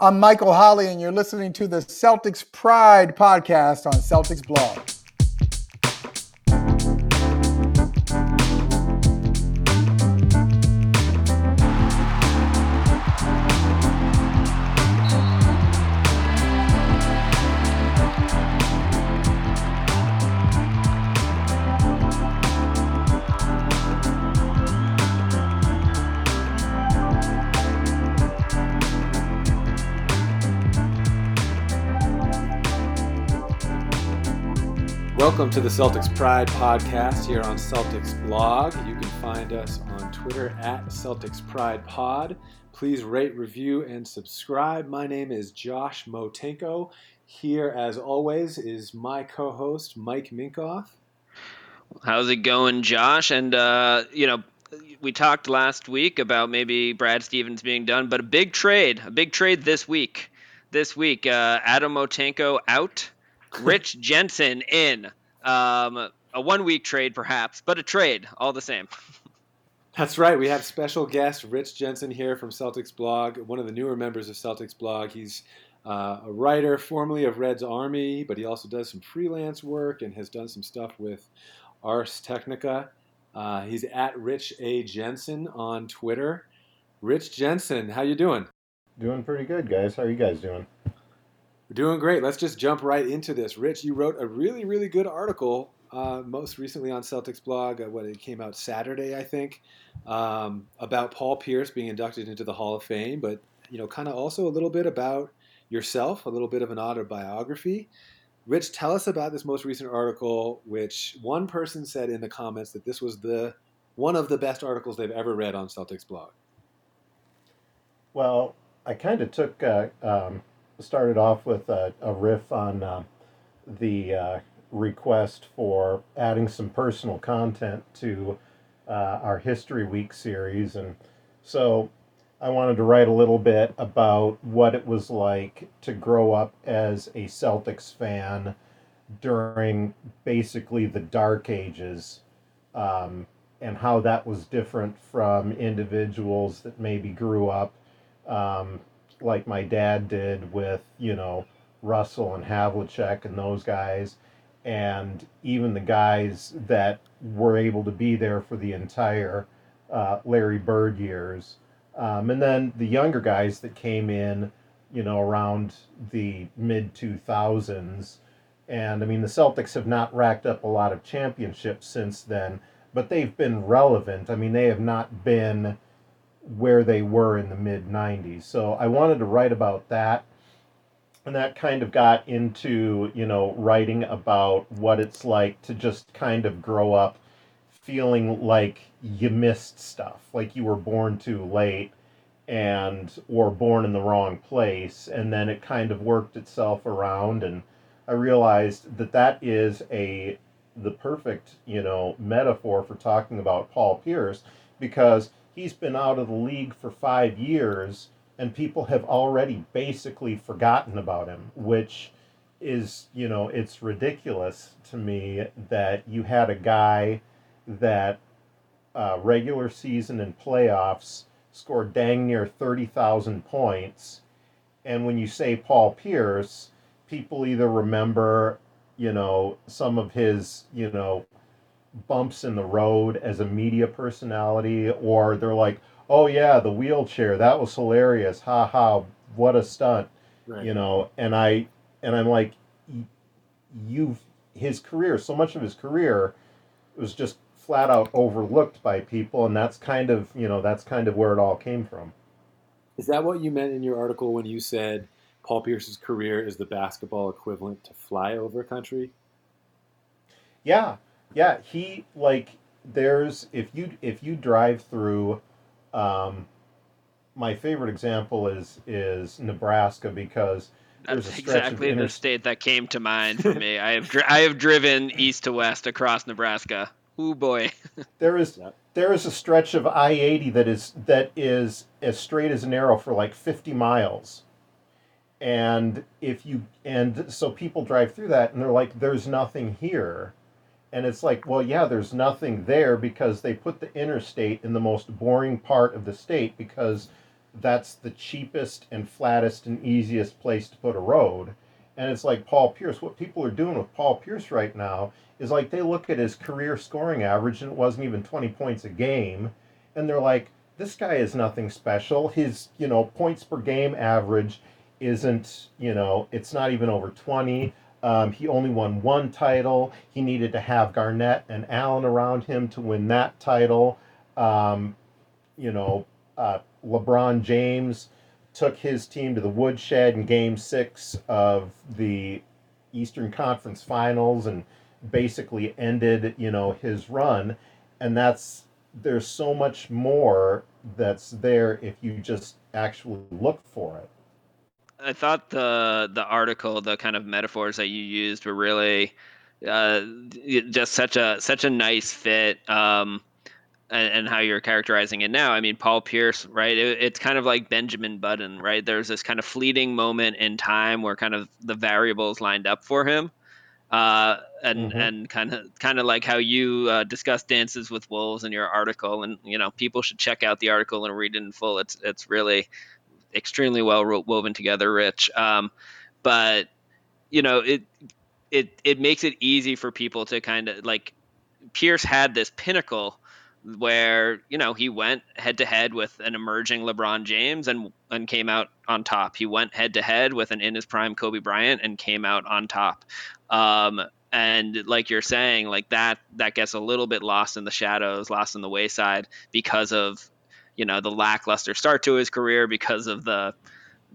I'm Michael Holley, and you're listening to the Celtics Pride podcast on Celtics Blog. Welcome to the Celtics Pride podcast here on Celtics Blog. You can find us on Twitter at Celtics Pride Pod. Please rate, review, and subscribe. My name is Josh Motenko. Here, as always, is my co host, Mike Minkoff. How's it going, Josh? And, uh, you know, we talked last week about maybe Brad Stevens being done, but a big trade, a big trade this week. This week, uh, Adam Motenko out. Rich Jensen in. Um, a one week trade, perhaps, but a trade all the same. That's right. We have special guest Rich Jensen here from Celtics Blog, one of the newer members of Celtics Blog. He's uh, a writer formerly of Red's Army, but he also does some freelance work and has done some stuff with Ars Technica. Uh, he's at Rich A Jensen on Twitter. Rich Jensen, how you doing? Doing pretty good, guys. How are you guys doing? We're doing great. Let's just jump right into this. Rich, you wrote a really, really good article uh, most recently on Celtics blog. Uh, what it came out Saturday, I think, um, about Paul Pierce being inducted into the Hall of Fame, but you know, kind of also a little bit about yourself, a little bit of an autobiography. Rich, tell us about this most recent article, which one person said in the comments that this was the one of the best articles they've ever read on Celtics blog. Well, I kind of took uh, um, started off with a, a riff on uh, the uh, request for adding some personal content to uh, our History Week series. And so I wanted to write a little bit about what it was like to grow up as a Celtics fan during basically the dark ages um, and how that was different from individuals that maybe grew up um, like my dad did with, you know, Russell and Havlicek and those guys, and even the guys that were able to be there for the entire uh, Larry Bird years. Um, and then the younger guys that came in, you know, around the mid 2000s. And I mean, the Celtics have not racked up a lot of championships since then, but they've been relevant. I mean, they have not been where they were in the mid 90s. So I wanted to write about that. And that kind of got into, you know, writing about what it's like to just kind of grow up feeling like you missed stuff, like you were born too late and or born in the wrong place and then it kind of worked itself around and I realized that that is a the perfect, you know, metaphor for talking about Paul Pierce because he's been out of the league for five years and people have already basically forgotten about him, which is, you know, it's ridiculous to me that you had a guy that uh, regular season and playoffs scored dang near 30,000 points. And when you say Paul Pierce, people either remember, you know, some of his, you know, bumps in the road as a media personality, or they're like, "Oh yeah, the wheelchair that was hilarious, ha ha, what a stunt," right. you know. And I and I'm like, you've his career, so much of his career was just flat out overlooked by people, and that's kind of you know that's kind of where it all came from. Is that what you meant in your article when you said Paul Pierce's career is the basketball equivalent to flyover country? Yeah, yeah, he like there's if you if you drive through um my favorite example is is Nebraska because that's exactly inter- the state that came to mind for me. I have I have driven east to west across Nebraska. Oh boy. there is there is a stretch of I eighty that is that is as straight as an arrow for like fifty miles. And if you and so people drive through that and they're like, there's nothing here. And it's like, well, yeah, there's nothing there because they put the interstate in the most boring part of the state because that's the cheapest and flattest and easiest place to put a road. And it's like Paul Pierce. What people are doing with Paul Pierce right now is like they look at his career scoring average and it wasn't even 20 points a game. And they're like, this guy is nothing special. His, you know, points per game average isn't, you know, it's not even over 20. Um, he only won one title. He needed to have Garnett and Allen around him to win that title. Um, you know, uh, LeBron James took his team to the woodshed in game six of the Eastern Conference Finals and basically ended, you know, his run. And that's, there's so much more that's there if you just actually look for it. I thought the the article, the kind of metaphors that you used were really uh, just such a such a nice fit. Um, and, and, how you're characterizing it now. I mean, Paul Pierce, right? It, it's kind of like Benjamin Button, right? There's this kind of fleeting moment in time where kind of the variables lined up for him. Uh, and mm-hmm. and kind of kind of like how you uh, discuss dances with wolves in your article, and you know people should check out the article and read it in full. It's it's really extremely well woven together, Rich. Um, but you know it it it makes it easy for people to kind of like Pierce had this pinnacle where you know he went head to head with an emerging LeBron James and and came out on top. He went head to head with an in his prime Kobe Bryant and came out on top. Um, and like you're saying, like that that gets a little bit lost in the shadows, lost in the wayside because of you know the lackluster start to his career because of the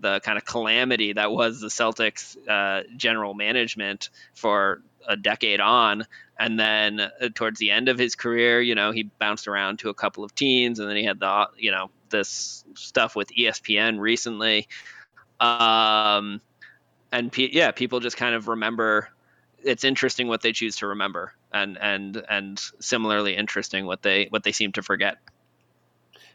the kind of calamity that was the Celtics uh, general management for a decade on. And then uh, towards the end of his career, you know, he bounced around to a couple of teams, and then he had the, you know, this stuff with ESPN recently. Um, and pe- yeah, people just kind of remember. It's interesting what they choose to remember, and and and similarly interesting what they what they seem to forget.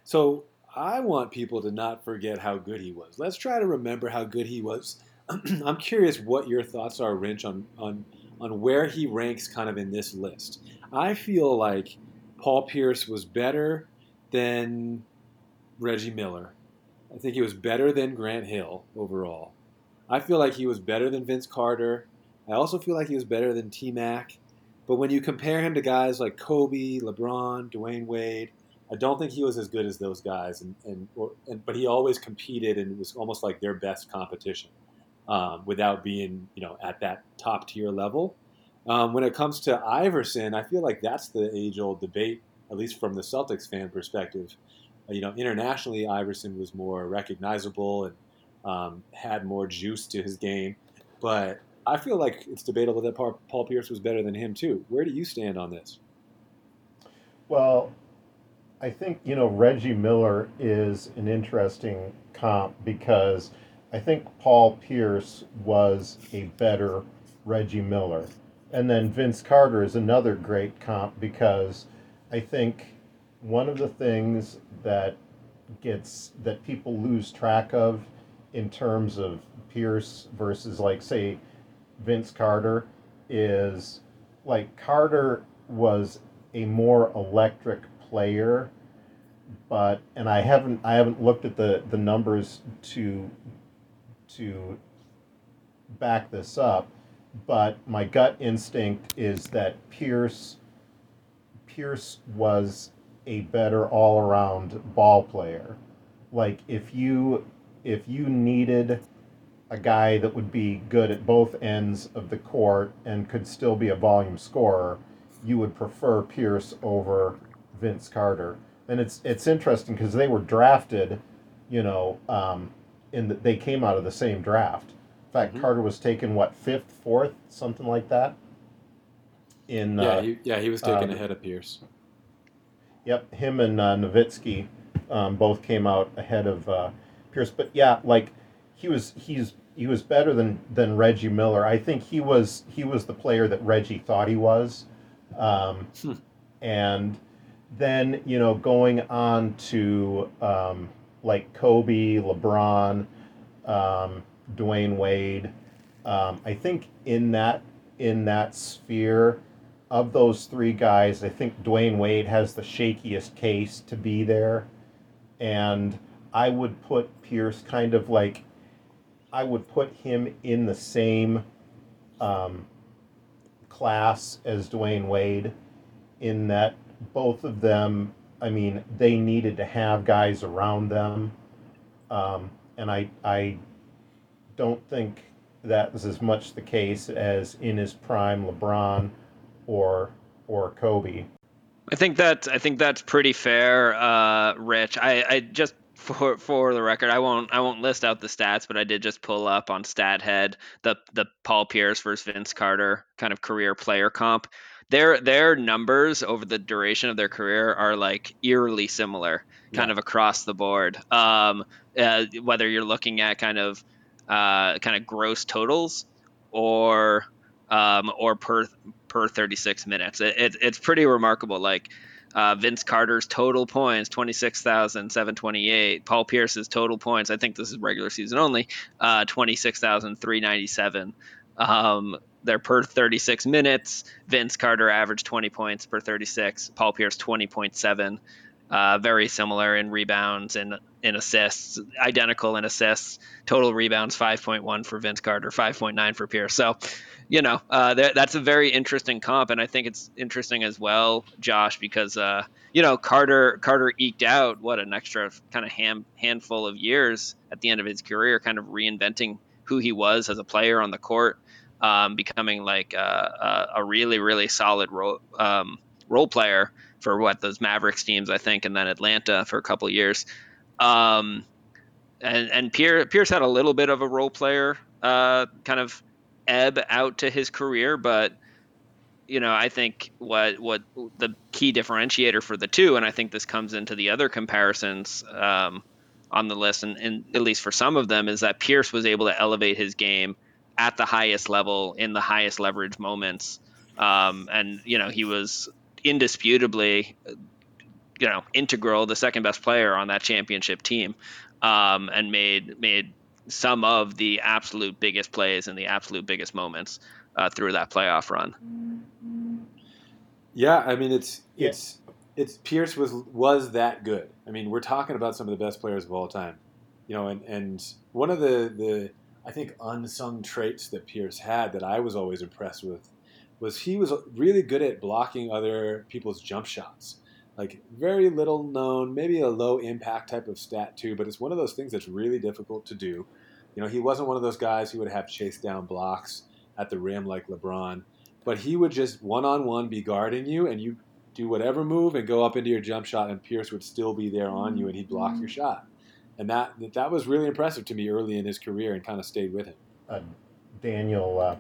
So I want people to not forget how good he was. Let's try to remember how good he was. I'm curious what your thoughts are, Rich, on on on where he ranks kind of in this list. I feel like Paul Pierce was better than Reggie Miller. I think he was better than Grant Hill overall. I feel like he was better than Vince Carter. I also feel like he was better than T Mac. But when you compare him to guys like Kobe, LeBron, Dwyane Wade, I don't think he was as good as those guys. And, and, or, and but he always competed and it was almost like their best competition um, without being, you know, at that top tier level. Um, when it comes to Iverson, I feel like that's the age old debate, at least from the Celtics fan perspective. Uh, you know, internationally, Iverson was more recognizable and um, had more juice to his game. But I feel like it's debatable that Paul Pierce was better than him, too. Where do you stand on this? Well, I think, you know, Reggie Miller is an interesting comp because I think Paul Pierce was a better Reggie Miller. And then Vince Carter is another great comp because I think one of the things that gets that people lose track of in terms of Pierce versus like say Vince Carter is like Carter was a more electric player but and I haven't I haven't looked at the the numbers to to back this up, but my gut instinct is that Pierce Pierce was a better all-around ball player. Like if you if you needed a guy that would be good at both ends of the court and could still be a volume scorer, you would prefer Pierce over Vince Carter. And it's it's interesting because they were drafted, you know, um, in the, they came out of the same draft. In fact, mm-hmm. Carter was taken what fifth, fourth, something like that. In yeah, uh, he, yeah, he was taken uh, ahead of Pierce. Yep, him and uh, Nowitzki um, both came out ahead of uh, Pierce. But yeah, like he was he's he was better than than Reggie Miller. I think he was he was the player that Reggie thought he was, um, hmm. and then you know going on to um, like Kobe, LeBron, um, Dwyane Wade. Um, I think in that in that sphere of those three guys, I think Dwyane Wade has the shakiest case to be there, and I would put Pierce kind of like I would put him in the same um, class as Dwyane Wade in that both of them, I mean, they needed to have guys around them. Um, and I, I don't think that was as much the case as in his prime LeBron or or Kobe. I think that I think that's pretty fair, uh, Rich. I, I just for for the record, I won't I won't list out the stats, but I did just pull up on StatHead the the Paul Pierce versus Vince Carter kind of career player comp. Their their numbers over the duration of their career are like eerily similar, kind Yeah. of across the board. Um, uh, whether you're looking at kind of uh, kind of gross totals or um, or per per 36 minutes. It, it, it's pretty remarkable. Like uh, Vince Carter's total points, 26,728. Paul Pierce's total points, I think this is regular season only, uh, 26,397. Um, they're per 36 minutes. Vince Carter averaged 20 points per 36. Paul Pierce 20.7. Uh, very similar in rebounds and in assists, identical in assists. Total rebounds 5.1 for Vince Carter, 5.9 for Pierce. So, you know, uh, that, that's a very interesting comp, and I think it's interesting as well, Josh, because uh, you know Carter Carter eked out what an extra kind of ham, handful of years at the end of his career, kind of reinventing who he was as a player on the court, um, becoming like uh, a, a really really solid role um, role player for what those Mavericks teams, I think, and then Atlanta for a couple years. Um, and and Pierce, Pierce had a little bit of a role player uh, kind of ebb out to his career, but you know, I think what what the key differentiator for the two, and I think this comes into the other comparisons um, on the list, and, and at least for some of them, is that Pierce was able to elevate his game at the highest level in the highest leverage moments, um, and you know he was indisputably, you know, integral, the second best player on that championship team, um, and made made some of the absolute biggest plays and the absolute biggest moments uh, through that playoff run. Yeah, I mean it's Yeah. it's it's Pierce was was that good. I mean, we're talking about some of the best players of all time. You know, and, and one of the, the I think unsung traits that Pierce had that I was always impressed with was he was really good at blocking other people's jump shots. Like very little known, maybe a low impact type of stat too, but it's one of those things that's really difficult to do. You know, he wasn't one of those guys who would have chase down blocks at the rim like LeBron but he would just one on one be guarding you, and you do whatever move and go up into your jump shot, and Pierce would still be there on you, and he'd block mm-hmm. your shot. And that that was really impressive to me early in his career, and kind of stayed with him. uh, Daniel uh,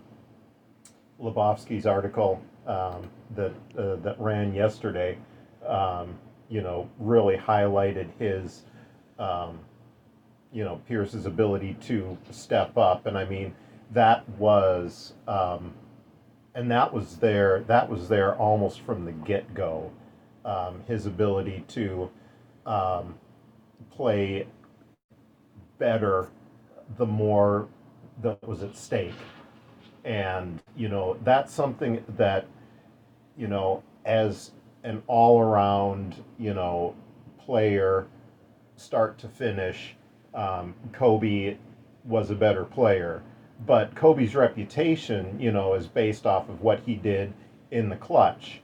Lebowski's article um, that uh, that ran yesterday, um, you know, really highlighted his, um, you know, Pierce's ability to step up, and I mean, that was, um, and that was there. That was there almost from the get go. Um, his ability to um, play better the more that was at stake. And, you know, that's something that, you know, as an all around, you know, player, start to finish, um, Kobe was a better player. But Kobe's reputation, you know, is based off of what he did in the clutch.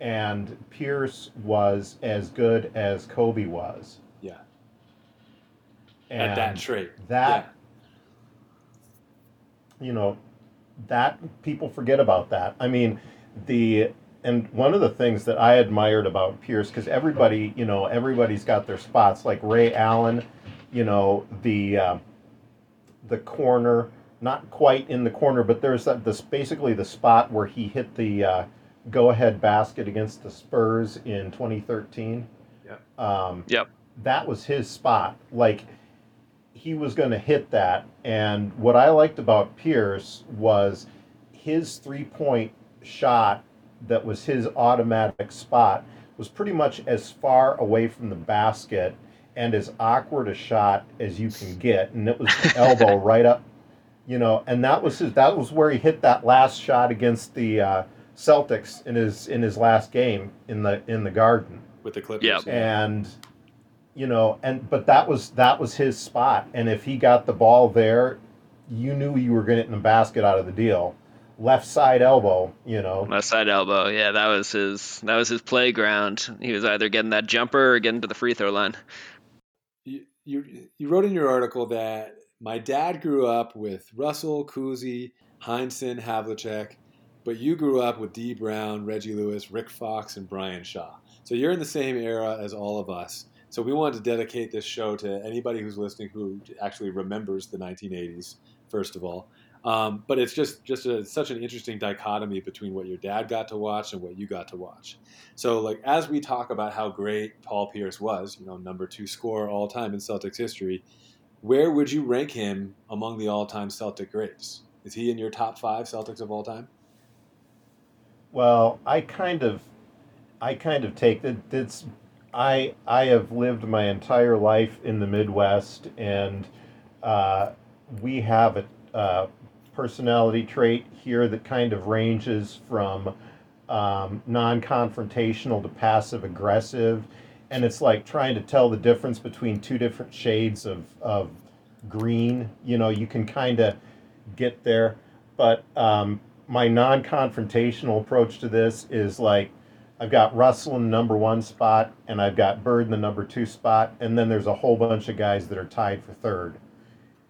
And Pierce was as good as Kobe was. Yeah, And at that trait. that you know that people forget about that i mean the and one of the things that i admired about pierce because everybody you know everybody's got their spots like ray allen you know the uh, the corner not quite in the corner but there's that this basically the spot where he hit the uh, go ahead basket against the spurs in 2013 Yep. um, Yep. that was his spot like he was going to hit that. And what I liked about Pierce was his three point shot that was his automatic spot was pretty much as far away from the basket and as awkward a shot as you can get. And it was the elbow right up, you know, and that was his, that was where he hit that last shot against the uh, Celtics in his in his last game in the in the Garden with the Clippers. Yeah. and you know, and but that was that was his spot, and if he got the ball there, you knew you were getting a basket out of the deal. Left side elbow, you know. Left side elbow. Yeah, that was his that was his playground. He was either getting that jumper or getting to the free throw line. You you, you wrote in your article that my dad grew up with Russell, Cousy, Heinsohn, Havlicek, but you grew up with Dee Brown, Reggie Lewis, Rick Fox, and Brian Shaw. So you're in the same era as all of us. So we wanted to dedicate this show to anybody who's listening who actually remembers the 1980s, first of all. Um, but it's just just a, such an interesting dichotomy between what your dad got to watch and what you got to watch. So like as we talk about how great Paul Pierce was, you know, number two scorer all time in Celtics history, where would you rank him among the all-time Celtic greats? Is he in your top five Celtics of all time? Well, I kind of, I kind of take that. It's, I I have lived my entire life in the Midwest, and uh, we have a, a personality trait here that kind of ranges from um, non-confrontational to passive aggressive, and it's like trying to tell the difference between two different shades of of green. You know, you can kind of get there, but um, my non-confrontational approach to this is like I've got Russell in number one spot, and I've got Bird in the number two spot, and then there's a whole bunch of guys that are tied for third,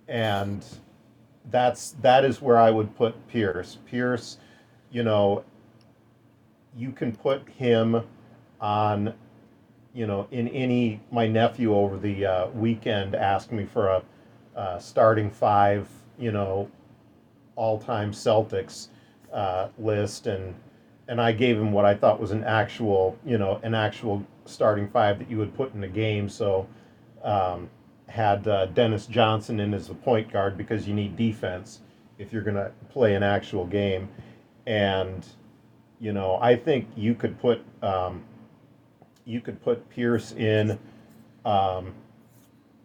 and that's that is where I would put Pierce. Pierce, you know, you can put him on, you know, in any. My nephew over the uh, weekend asked me for a uh, starting five, you know, all-time Celtics uh, list, and and I gave him what I thought was an actual, you know, an actual starting five that you would put in a game. So um, had uh, Dennis Johnson in as the point guard because you need defense if you're going to play an actual game, and you know I think you could put um, you could put Pierce in um,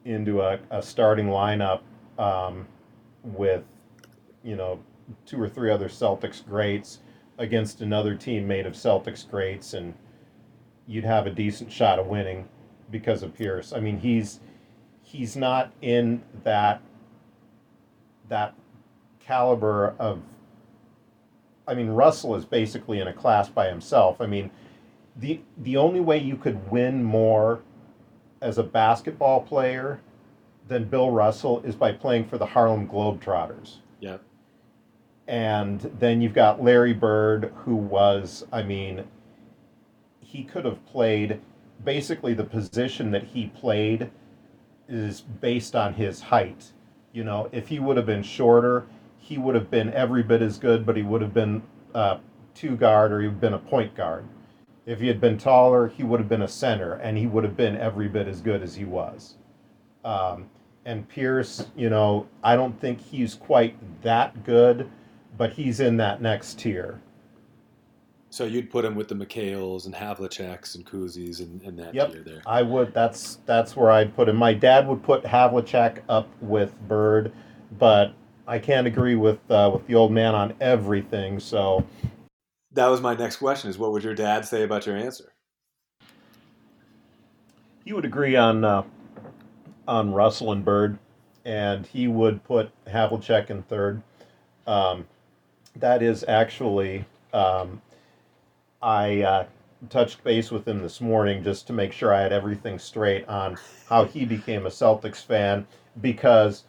into a, a starting lineup um, with you know two or three other Celtics greats against another team made of Celtics greats, and you'd have a decent shot of winning because of Pierce. I mean, he's he's not in that that caliber of. I mean, Russell is basically in a class by himself. I mean, the the only way you could win more as a basketball player than Bill Russell is by playing for the Harlem Globetrotters. Yeah. And then you've got Larry Bird, who was, I mean, he could have played basically the position that he played is based on his height. You know, if he would have been shorter, he would have been every bit as good, but he would have been a two guard or he would have been a point guard. If he had been taller, he would have been a center, and he would have been every bit as good as he was. Um, and Pierce, you know, I don't think he's quite that good, but he's in that next tier. So you'd put him with the McHales and Havliceks and Cousys and, and that Yep. tier there. I would. That's that's where I'd put him. My dad would put Havlicek up with Bird, but I can't agree with uh, with the old man on everything. So That was my next question: is what would your dad say about your answer? he would agree on uh, on Russell and Bird, and he would put Havlicek in third. Um, that is actually um, I uh, touched base with him this morning just to make sure I had everything straight on how he became a Celtics fan because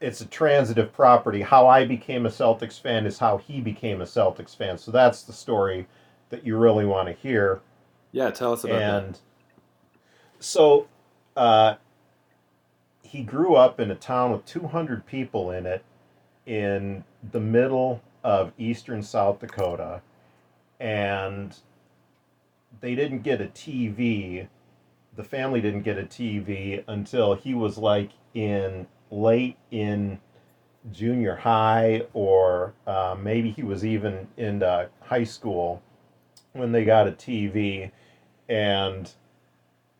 it's a transitive property. How I became a Celtics fan is how he became a Celtics fan. So that's the story that you really want to hear Yeah, tell us about it. and so uh, he grew up in a town with 200 people in it in the middle of eastern South Dakota. And they didn't get a TV. The family didn't get a TV until he was like in late in junior high, or uh, maybe he was even in high school when they got a TV. And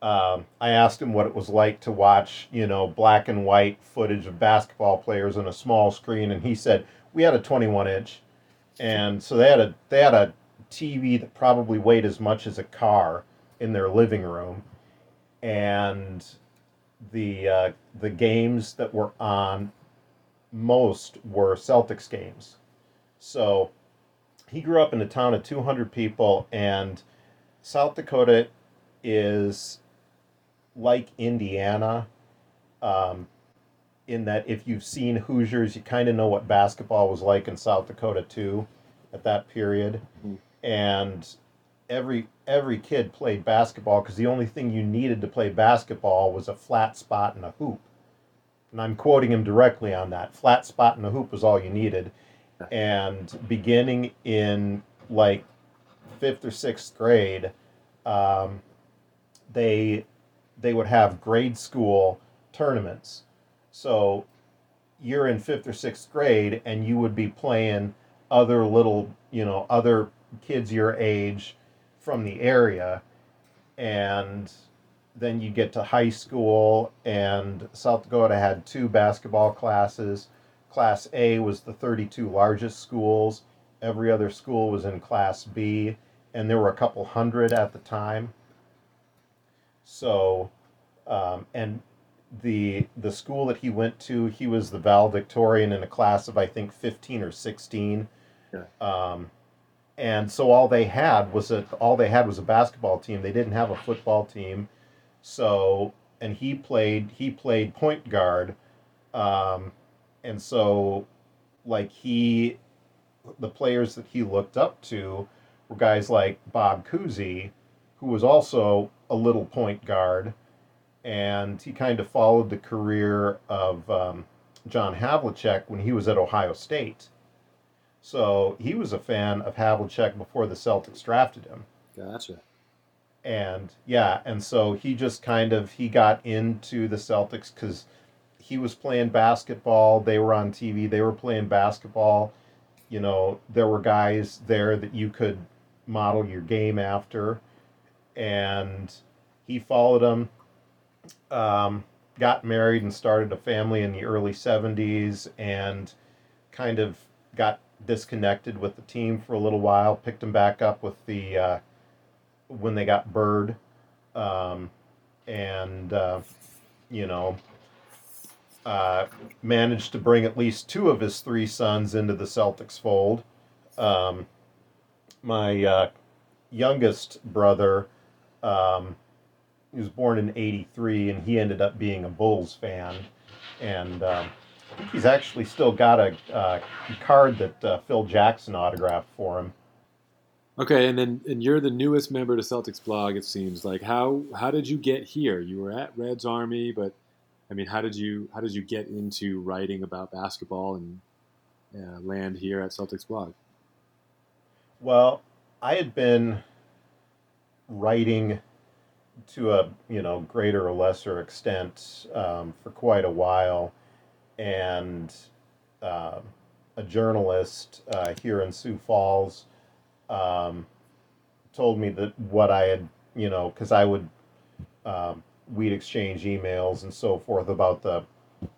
um, I asked him what it was like to watch, you know, black and white footage of basketball players on a small screen, and he said we had a 21 inch, and so they had a they had a TV that probably weighed as much as a car in their living room, and the uh, the games that were on most were Celtics games. So he grew up in a town of 200 people, and South Dakota is like Indiana, um, in that if you've seen Hoosiers, you kind of know what basketball was like in South Dakota too, at that period, Mhm. and every every kid played basketball because the only thing you needed to play basketball was a flat spot and a hoop. And I'm quoting him directly on that. Flat spot and a hoop was all you needed. And beginning in like fifth or sixth grade, um, they they would have grade school tournaments. So you're in fifth or sixth grade and you would be playing other little, you know, other kids your age from the area. And then you get to high school, and South Dakota had two basketball classes. Class A was the 32 largest schools, every other school was in Class B, and there were a couple hundred at the time. So, um, and the the school that he went to, he was the valedictorian in a class of I think 15 or 16. Yeah. Um, and so all they had was a all they had was a basketball team. They didn't have a football team. So and he played he played point guard, um, and so like he the players that he looked up to were guys like Bob Cousy, who was also a little point guard, and he kind of followed the career of um, John Havlicek when he was at Ohio State. So he was a fan of Havlicek before the Celtics drafted him. Gotcha. And yeah, and so he just kind of he got into the Celtics because he was playing basketball. They were on TV. They were playing basketball. You know, there were guys there that you could model your game after, and he followed them. Um, got married and started a family in the early '70s, and kind of got disconnected with the team for a little while. Picked him back up with the uh, when they got Bird, um, and uh, you know, uh, managed to bring at least two of his three sons into the Celtics fold. Um, my uh, youngest brother, um, he was born in '83, and he ended up being a Bulls fan, and. Um, I think he's actually still got a uh, card that uh, Phil Jackson autographed for him. Okay, and then and you're the newest member to Celtics blog. It seems like how how did you get here? You were at Reds Army, but I mean, how did you how did you get into writing about basketball and uh, land here at Celtics blog? Well, I had been writing to a you know greater or lesser extent um, for quite a while, and uh, a journalist uh, here in Sioux Falls um, told me that what I had you know because I would um, we'd exchange emails and so forth about the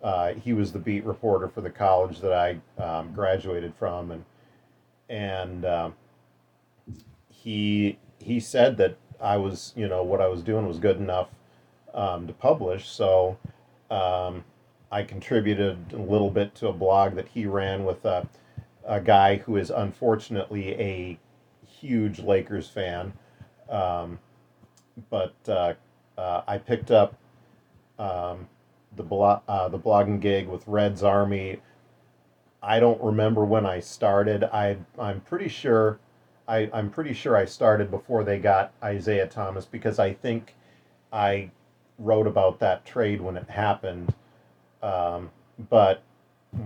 uh, he was the beat reporter for the college that I um, graduated from. And and um, he he said that I was you know what I was doing was good enough um, to publish so um, I contributed a little bit to a blog that he ran with a, a guy who is unfortunately a huge Lakers fan um, but uh, uh, I picked up um, the blo- uh, the blogging gig with Red's Army. I don't remember when I started. I I'm pretty sure I, I'm pretty sure I started before they got Isaiah Thomas because I think I wrote about that trade when it happened. Um, but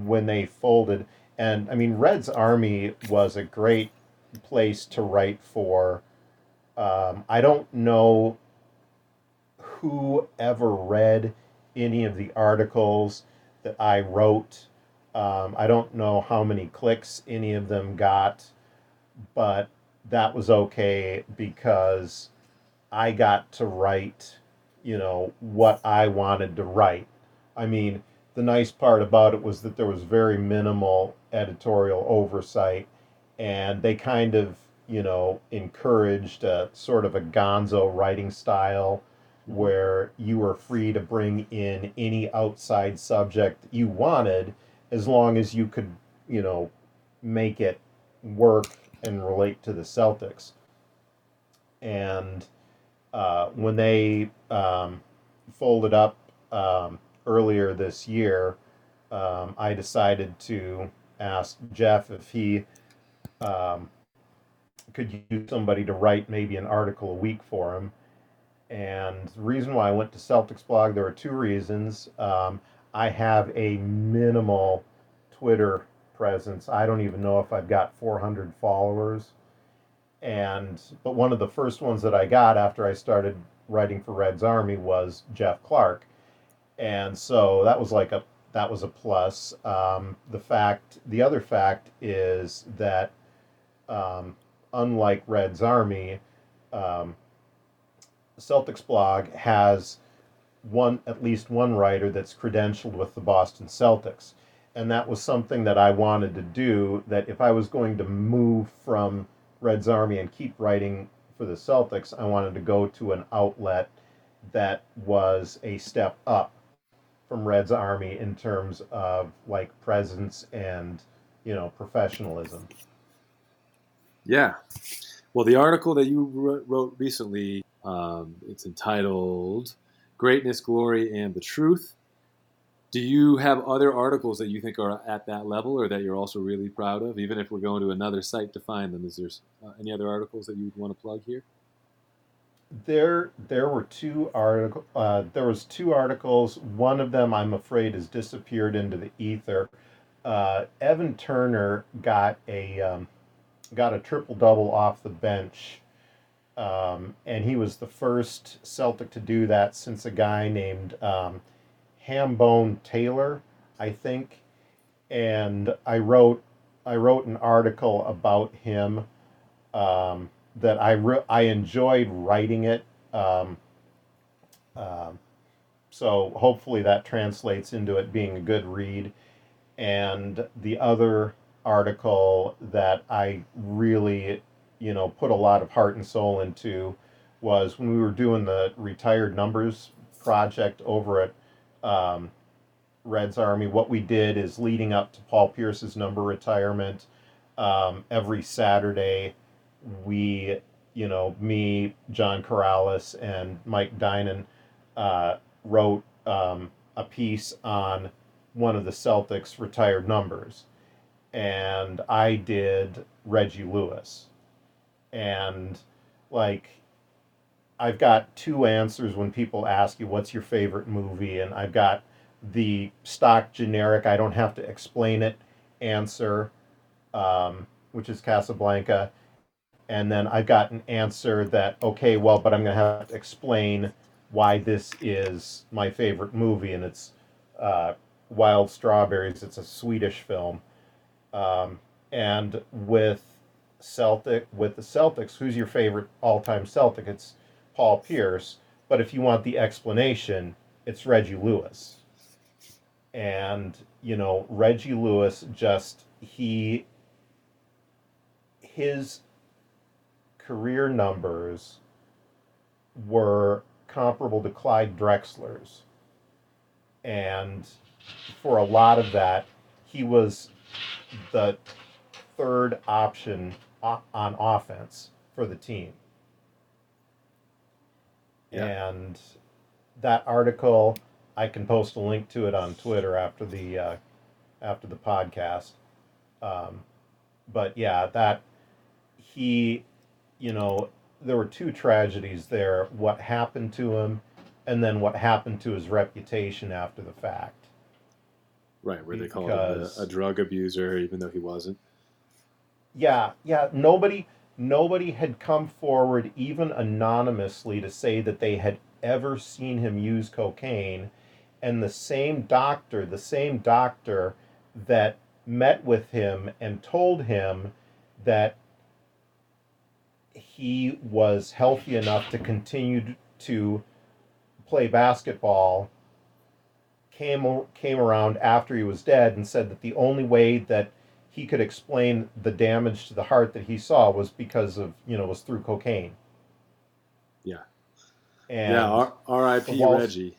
when they folded, and I mean, Red's Army was a great place to write for. Um, I don't know who ever read any of the articles that I wrote. Um, I don't know how many clicks any of them got, but that was okay because I got to write, you know, what I wanted to write. I mean, the nice part about it was that there was very minimal editorial oversight, and they kind of, you know, encouraged a sort of a gonzo writing style where you were free to bring in any outside subject you wanted as long as you could, you know, make it work and relate to the Celtics. And uh, when they um, folded up um, earlier this year, um, I decided to ask Jeff if he um, could use somebody to write maybe an article a week for him. And the reason why I went to Celtics blog, there were two reasons. Um, I have a minimal Twitter presence. I don't even know if I've got 400 followers. And but one of the first ones that I got after I started writing for Red's Army was Jeff Clark, and so that was like a that was a plus. Um, the fact, the other fact is that um, unlike Red's Army, um, Celtics blog has one at least one writer that's credentialed with the Boston Celtics and that was something that I wanted to do. That if I was going to move from Red's Army and keep writing for the Celtics, I wanted to go to an outlet that was a step up from Red's Army in terms of like presence and you know professionalism. Yeah. Well, the article that you wrote recently, um, it's entitled "Greatness, Glory, and the Truth." Do you have other articles that you think are at that level or that you're also really proud of even if we're going to another site to find them? Is there uh, any other articles that you'd want to plug here? There there were two article uh, there was two articles. One of them i'm afraid has disappeared into the ether. Uh, evan turner got a um, got a triple double off the bench um, and he was the first celtic to do that since a guy named um, Hambone Taylor, I think, and I wrote I wrote an article about him um, that I re- I enjoyed writing it. Um, um, so hopefully that translates into it being a good read. And the other article that I really, you know, put a lot of heart and soul into was when we were doing the retired numbers project over at um, Reds Army. What we did is leading up to Paul Pierce's number retirement. Um, every Saturday, we, you know, me, John Corrales, and Mike Dinan uh, wrote um, a piece on one of the Celtics' retired numbers. And I did Reggie Lewis. And, like, I've got two answers when people ask you what's your favorite movie, and I've got the stock generic, I don't have to explain it answer, um, which is Casablanca. And then I've got an answer that, okay, well, but I'm going to have to explain why this is my favorite movie, and it's uh, Wild Strawberries. It's a Swedish film. Um, and with Celtic, with the Celtics, who's your favorite all-time Celtic? It's Paul Pierce, but if you want the explanation, it's Reggie Lewis. And, you know, Reggie Lewis just, he, his career numbers were comparable to Clyde Drexler's. And for a lot of that, he was the third option on offense for the team. Yeah. And that article, I can post a link to it on Twitter after the uh, after the podcast. Um, but yeah, that he, you know, there were two tragedies there: what happened to him, and then what happened to his reputation after the fact. Right, where they called him a, a drug abuser, even though he wasn't. Yeah, yeah. Nobody nobody had come forward, even anonymously, to say that they had ever seen him use cocaine. And the same doctor, the same doctor that met with him and told him that he was healthy enough to continue to play basketball came came around after he was dead and said that the only way that he could explain the damage to the heart that he saw was because of you know was through cocaine. Yeah. And yeah, R- R.I.P. Reggie.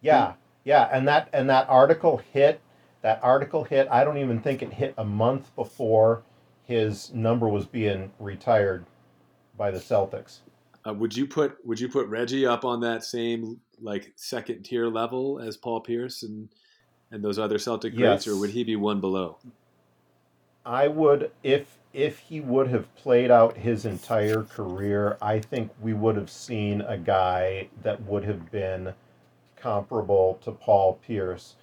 Yeah, yeah, and that and that article hit. That article hit. I don't even think it hit a month before his number was being retired by the Celtics. Uh, would you put Would you put Reggie up on that same like second tier level as Paul Pierce and and those other Celtic greats, Yes. or would he be one below? I would if if he would have played out his entire career, I think we would have seen a guy that would have been comparable to Paul Pierce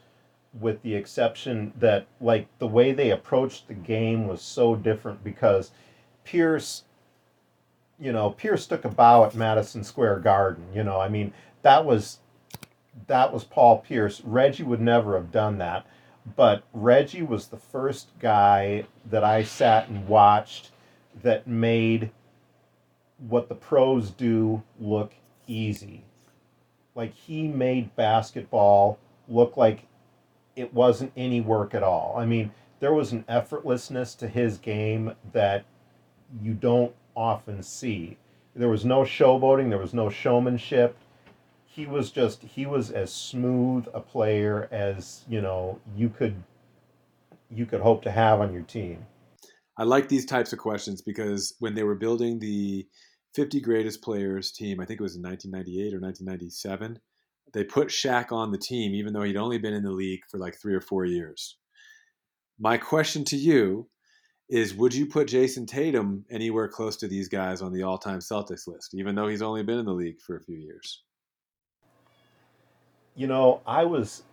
with the exception that like the way they approached the game was so different because Pierce you know, Pierce took a bow at Madison Square Garden, you know. I mean, that was that was Paul Pierce. Reggie would never have done that but Reggie was the first guy that I sat and watched that made what the pros do look easy. Like he made basketball look like it wasn't any work at all. I mean, there was an effortlessness to his game that you don't often see. There was no showboating, there was no showmanship he was just he was as smooth a player as you know you could you could hope to have on your team I like these types of questions because when they were building the 50 greatest players team, I think it was in 1998 or 1997, they put Shaq on the team even though he'd only been in the league for like three or four years. My question to you is Would you put Jayson Tatum anywhere close to these guys on the all time Celtics list, even though he's only been in the league for a few years? You know i was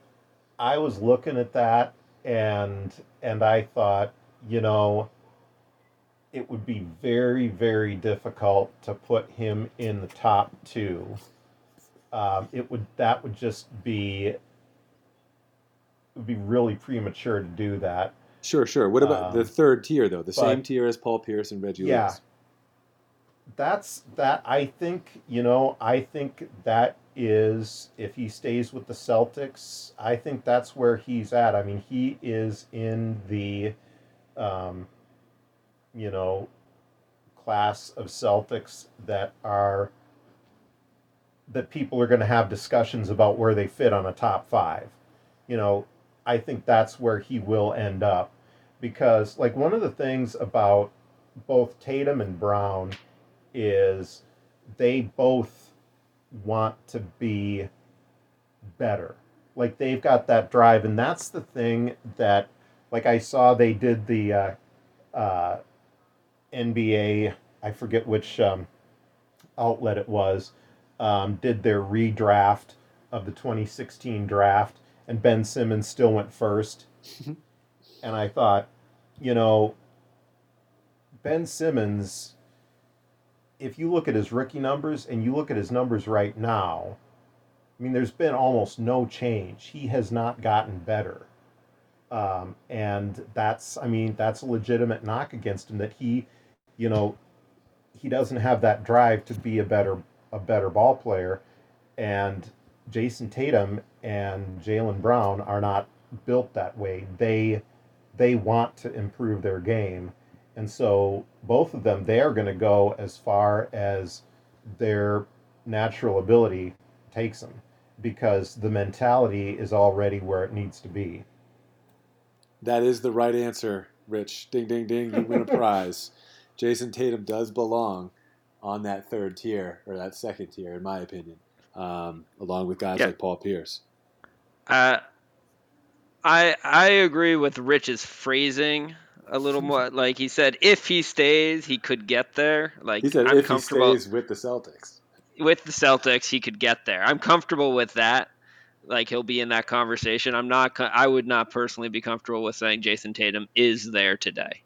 i was looking at that and and i thought you know it would be very very difficult to put him in the top two um, it would that would just be it would be really premature to do that Sure, sure. What about the Um, third tier, though? The same tier as Paul Pierce and Reggie Yeah. Lewis? that's that I think you know I think that is if he stays with the Celtics I think that's where he's at. I mean he is in the um, you know class of Celtics that are that people are going to have discussions about where they fit on a top 5 you know I think that's where he will end up. Because like one of the things about both Tatum and Brown is they both want to be better. Like they've got that drive, and that's the thing that, like I saw they did the uh, uh, NBA. I forget which um, outlet it was. Um, did their redraft of the 2016 draft, and Ben Simmons still went first. and I thought, you know, Ben Simmons if you look at his rookie numbers and you look at his numbers right now, I mean, there's been almost no change. He has not gotten better. Um, and that's, I mean, that's a legitimate knock against him that he, you know, he doesn't have that drive to be a better, a better ball player. And Jayson Tatum and Jaylen Brown are not built that way. They, they want to improve their game. And so both of them, they are going to go as far as their natural ability takes them because the mentality is already where it needs to be. That is the right answer, Rich. Ding, ding, ding. You win a prize. Jayson Tatum does belong on that third tier, or that second tier, in my opinion, um, along with guys Yeah. like Paul Pierce. Uh, I I agree with Rich's phrasing a little more. Like he said, if he stays, he could get there. Like He said I'm if he comfortable stays with the Celtics. with the Celtics, he could get there. I'm comfortable with that. Like he'll be in that conversation. I'm not. I would not personally be comfortable with saying Jayson Tatum is there today.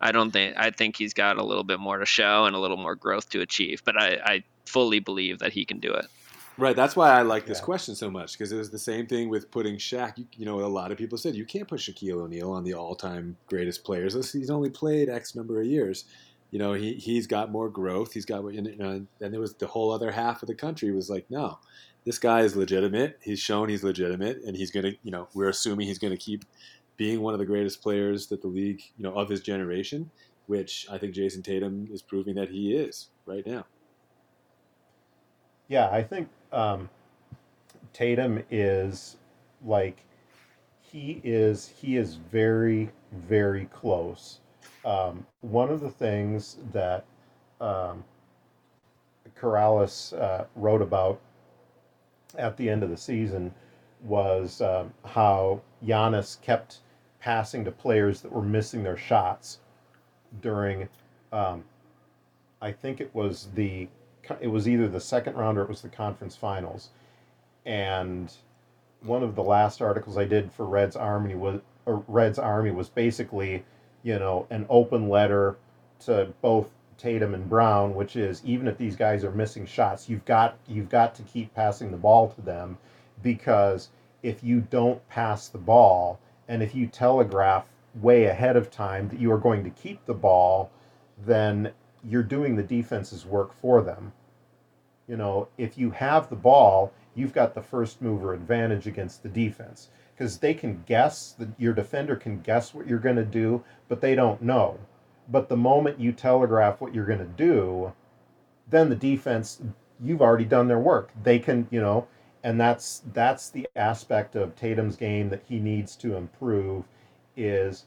I don't think. I think he's got a little bit more to show and a little more growth to achieve. But I, I fully believe that he can do it. Right. That's why I like this Yeah. question so much because it was the same thing with putting Shaq. You, you know, a lot of people said you can't put Shaquille O'Neal on the all-time greatest players list. He's only played X number of years. You know, he he's got more growth. He's got, you know, and there was the whole other half of the country was like, no, this guy is legitimate. He's shown he's legitimate, and he's gonna, you know, we're assuming he's gonna keep being one of the greatest players that the league, you know, of his generation. Which I think Jayson Tatum is proving that he is right now. Yeah, I think um, Tatum is like he is he is very very close. Um, one of the things that um, Corrales uh, wrote about at the end of the season was um, how Giannis kept passing to players that were missing their shots during. Um, I think it was the it was either the second round or it was the conference finals, and one of the last articles I did for Red's Army was Red's Army was basically, you know, an open letter to both Tatum and Brown, which is even if these guys are missing shots, you've got you've got to keep passing the ball to them because if you don't pass the ball and if you telegraph way ahead of time that you are going to keep the ball, then you're doing the defense's work for them. You know, if you have the ball, you've got the first mover advantage against the defense because they can guess that your defender can guess what you're going to do, but they don't know. But the moment you telegraph what you're going to do, then the defense, you've already done their work. They can, you know, and that's that's the aspect of Tatum's game that he needs to improve is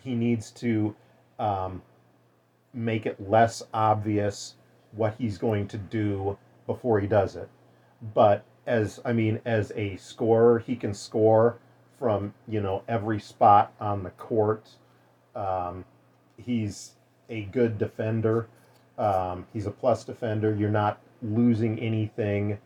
he needs to um, make it less obvious what he's going to do before he does it. But as I mean, as a scorer, he can score from you know every spot on the court. Um, he's a good defender. Um, he's a plus defender. You're not losing anything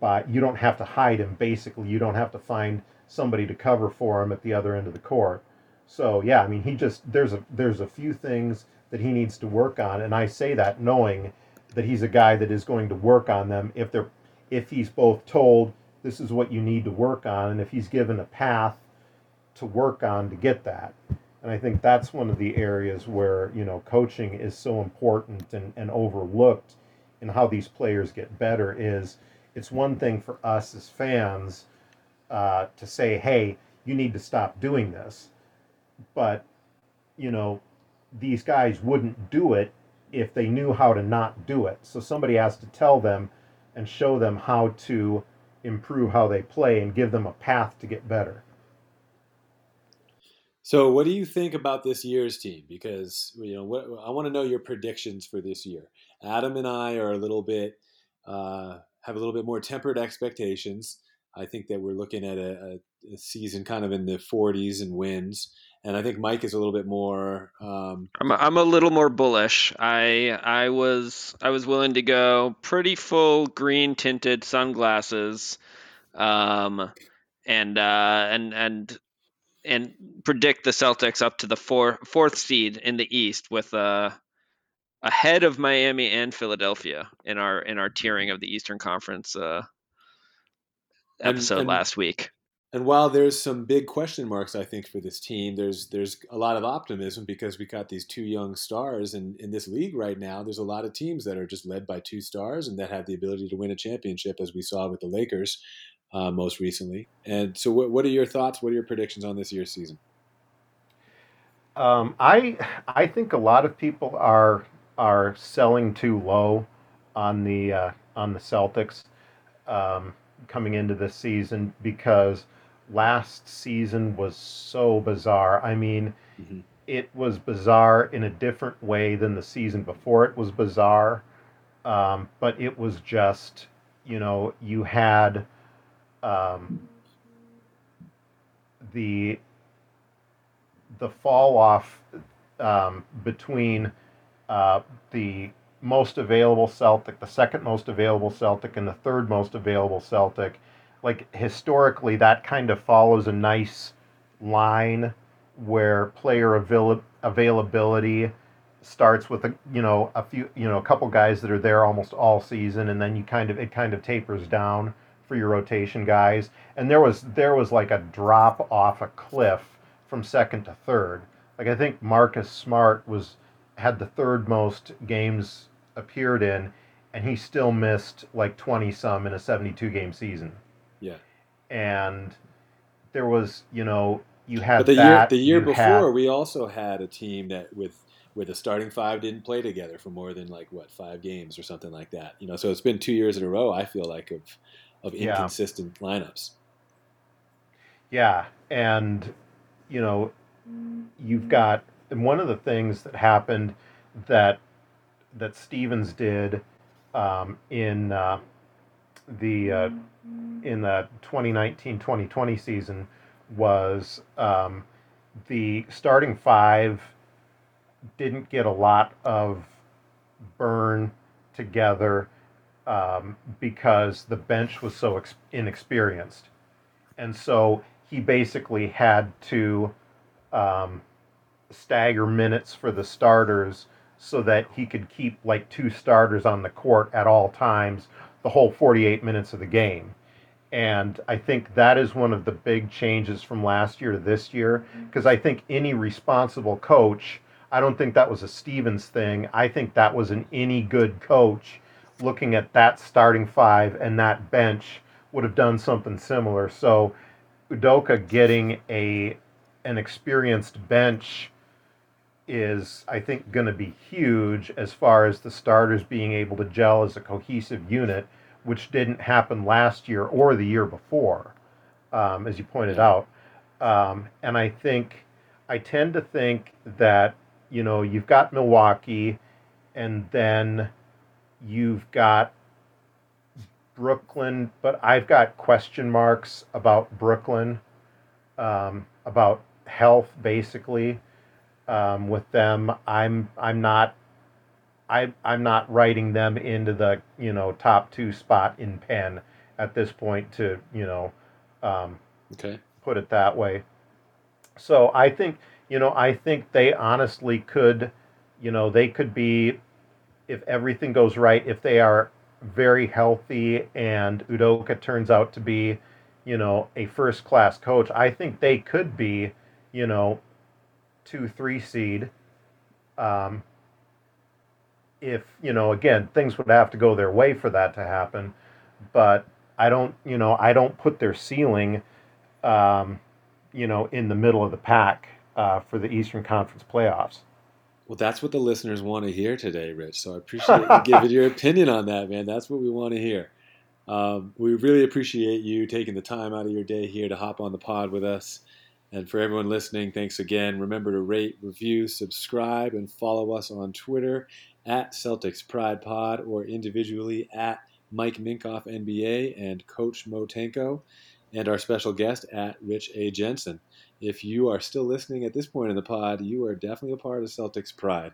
by you don't have to hide him. Basically, you don't have to find somebody to cover for him at the other end of the court. So yeah, I mean, he just there's a there's a few things that he needs to work on, and I say that knowing that he's a guy that is going to work on them if they're if he's both told this is what you need to work on, and if he's given a path to work on to get that. And I think that's one of the areas where, you know, coaching is so important and, and overlooked in how these players get better is it's one thing for us as fans uh, to say, hey, you need to stop doing this. But, you know, these guys wouldn't do it if they knew how to not do it. So somebody has to tell them and show them how to improve how they play and give them a path to get better. So, what do you think about this year's team? Because you know, what, I want to know your predictions for this year. Adam and I are a little bit uh, have a little bit more tempered expectations. I think that we're looking at a, a, season kind of in the 40s and wins, and I think Mike is a little bit more. Um, I'm a, I'm a little more bullish. I I was I was willing to go pretty full green tinted sunglasses, um, and uh, and and and predict the Celtics up to the four, fourth seed in the East with uh, ahead of Miami and Philadelphia in our in our tiering of the Eastern Conference uh, episode and, and, last week. And while there's some big question marks, I think for this team, there's there's a lot of optimism because we got these two young stars, and in this league right now, there's a lot of teams that are just led by two stars and that have the ability to win a championship, as we saw with the Lakers uh, most recently. And so, what, what are your thoughts? What are your predictions on this year's season? Um, I I think a lot of people are are selling too low on the uh, on the Celtics um, coming into this season because last season was so bizarre. I mean, mm-hmm. it was bizarre in a different way than the season before. It was bizarre, um, but it was just you know you had um, the the fall off um, between uh, the most available Celtic, the second most available Celtic, and the third most available Celtic. Like historically, that kind of follows a nice line where player avail- availability starts with a you know a few you know a couple guys that are there almost all season, and then you kind of it kind of tapers down for your rotation guys. And there was there was like a drop off a cliff from second to third. Like I think Marcus Smart was had the third most games appeared in, and he still missed like twenty some in a seventy two game season. Yeah. And there was, you know, you had but the that, year the year before had, we also had a team that with where the starting five didn't play together for more than like what five games or something like that. You know, so it's been two years in a row. I feel like of of Yeah. inconsistent lineups. Yeah, and you know, you've got and one of the things that happened that that Stevens did um, in uh, the uh, in the 2019-2020 season was um, the starting five didn't get a lot of burn together um, because the bench was so ex- inexperienced. And so he basically had to um, stagger minutes for the starters so that he could keep like two starters on the court at all times the whole 48 minutes of the game. And i think that is one of the big changes from last year to this year because i think any responsible coach i don't think that was a stevens thing. I think that was an any good coach looking at that starting five and that bench would have done something similar. So Udoka getting a an experienced bench is I think going to be huge as far as the starters being able to gel as a cohesive unit, which didn't happen last year or the year before, um, as you pointed out. Um, and I think I tend to think that you know you've got Milwaukee, and then you've got Brooklyn, but I've got question marks about Brooklyn, um, about health basically. Um, with them, I'm I'm not I I'm not writing them into the you know top two spot in pen at this point to you know um, Okay. put it that way. So I think you know I think they honestly could, you know, they could be, if everything goes right, if they are very healthy and Udoka turns out to be, you know, a first class coach, I think they could be, you know, two three seed. Um, if you know, again, things would have to go their way for that to happen, but I don't, you know, I don't put their ceiling um, you know, in the middle of the pack uh, for the Eastern Conference playoffs. Well, that's what the listeners want to hear today, Rich. So I appreciate you giving your opinion on that, man. That's what we want to hear. Um, we really appreciate you taking the time out of your day here to hop on the pod with us. And for everyone listening, thanks again. Remember to rate, review, subscribe, and follow us on Twitter at Celtics Pride Pod or individually at Mike Minkoff NBA and Coach Motenko and our special guest at Rich A. Jensen. If you are still listening at this point in the pod, you are definitely a part of Celtics Pride.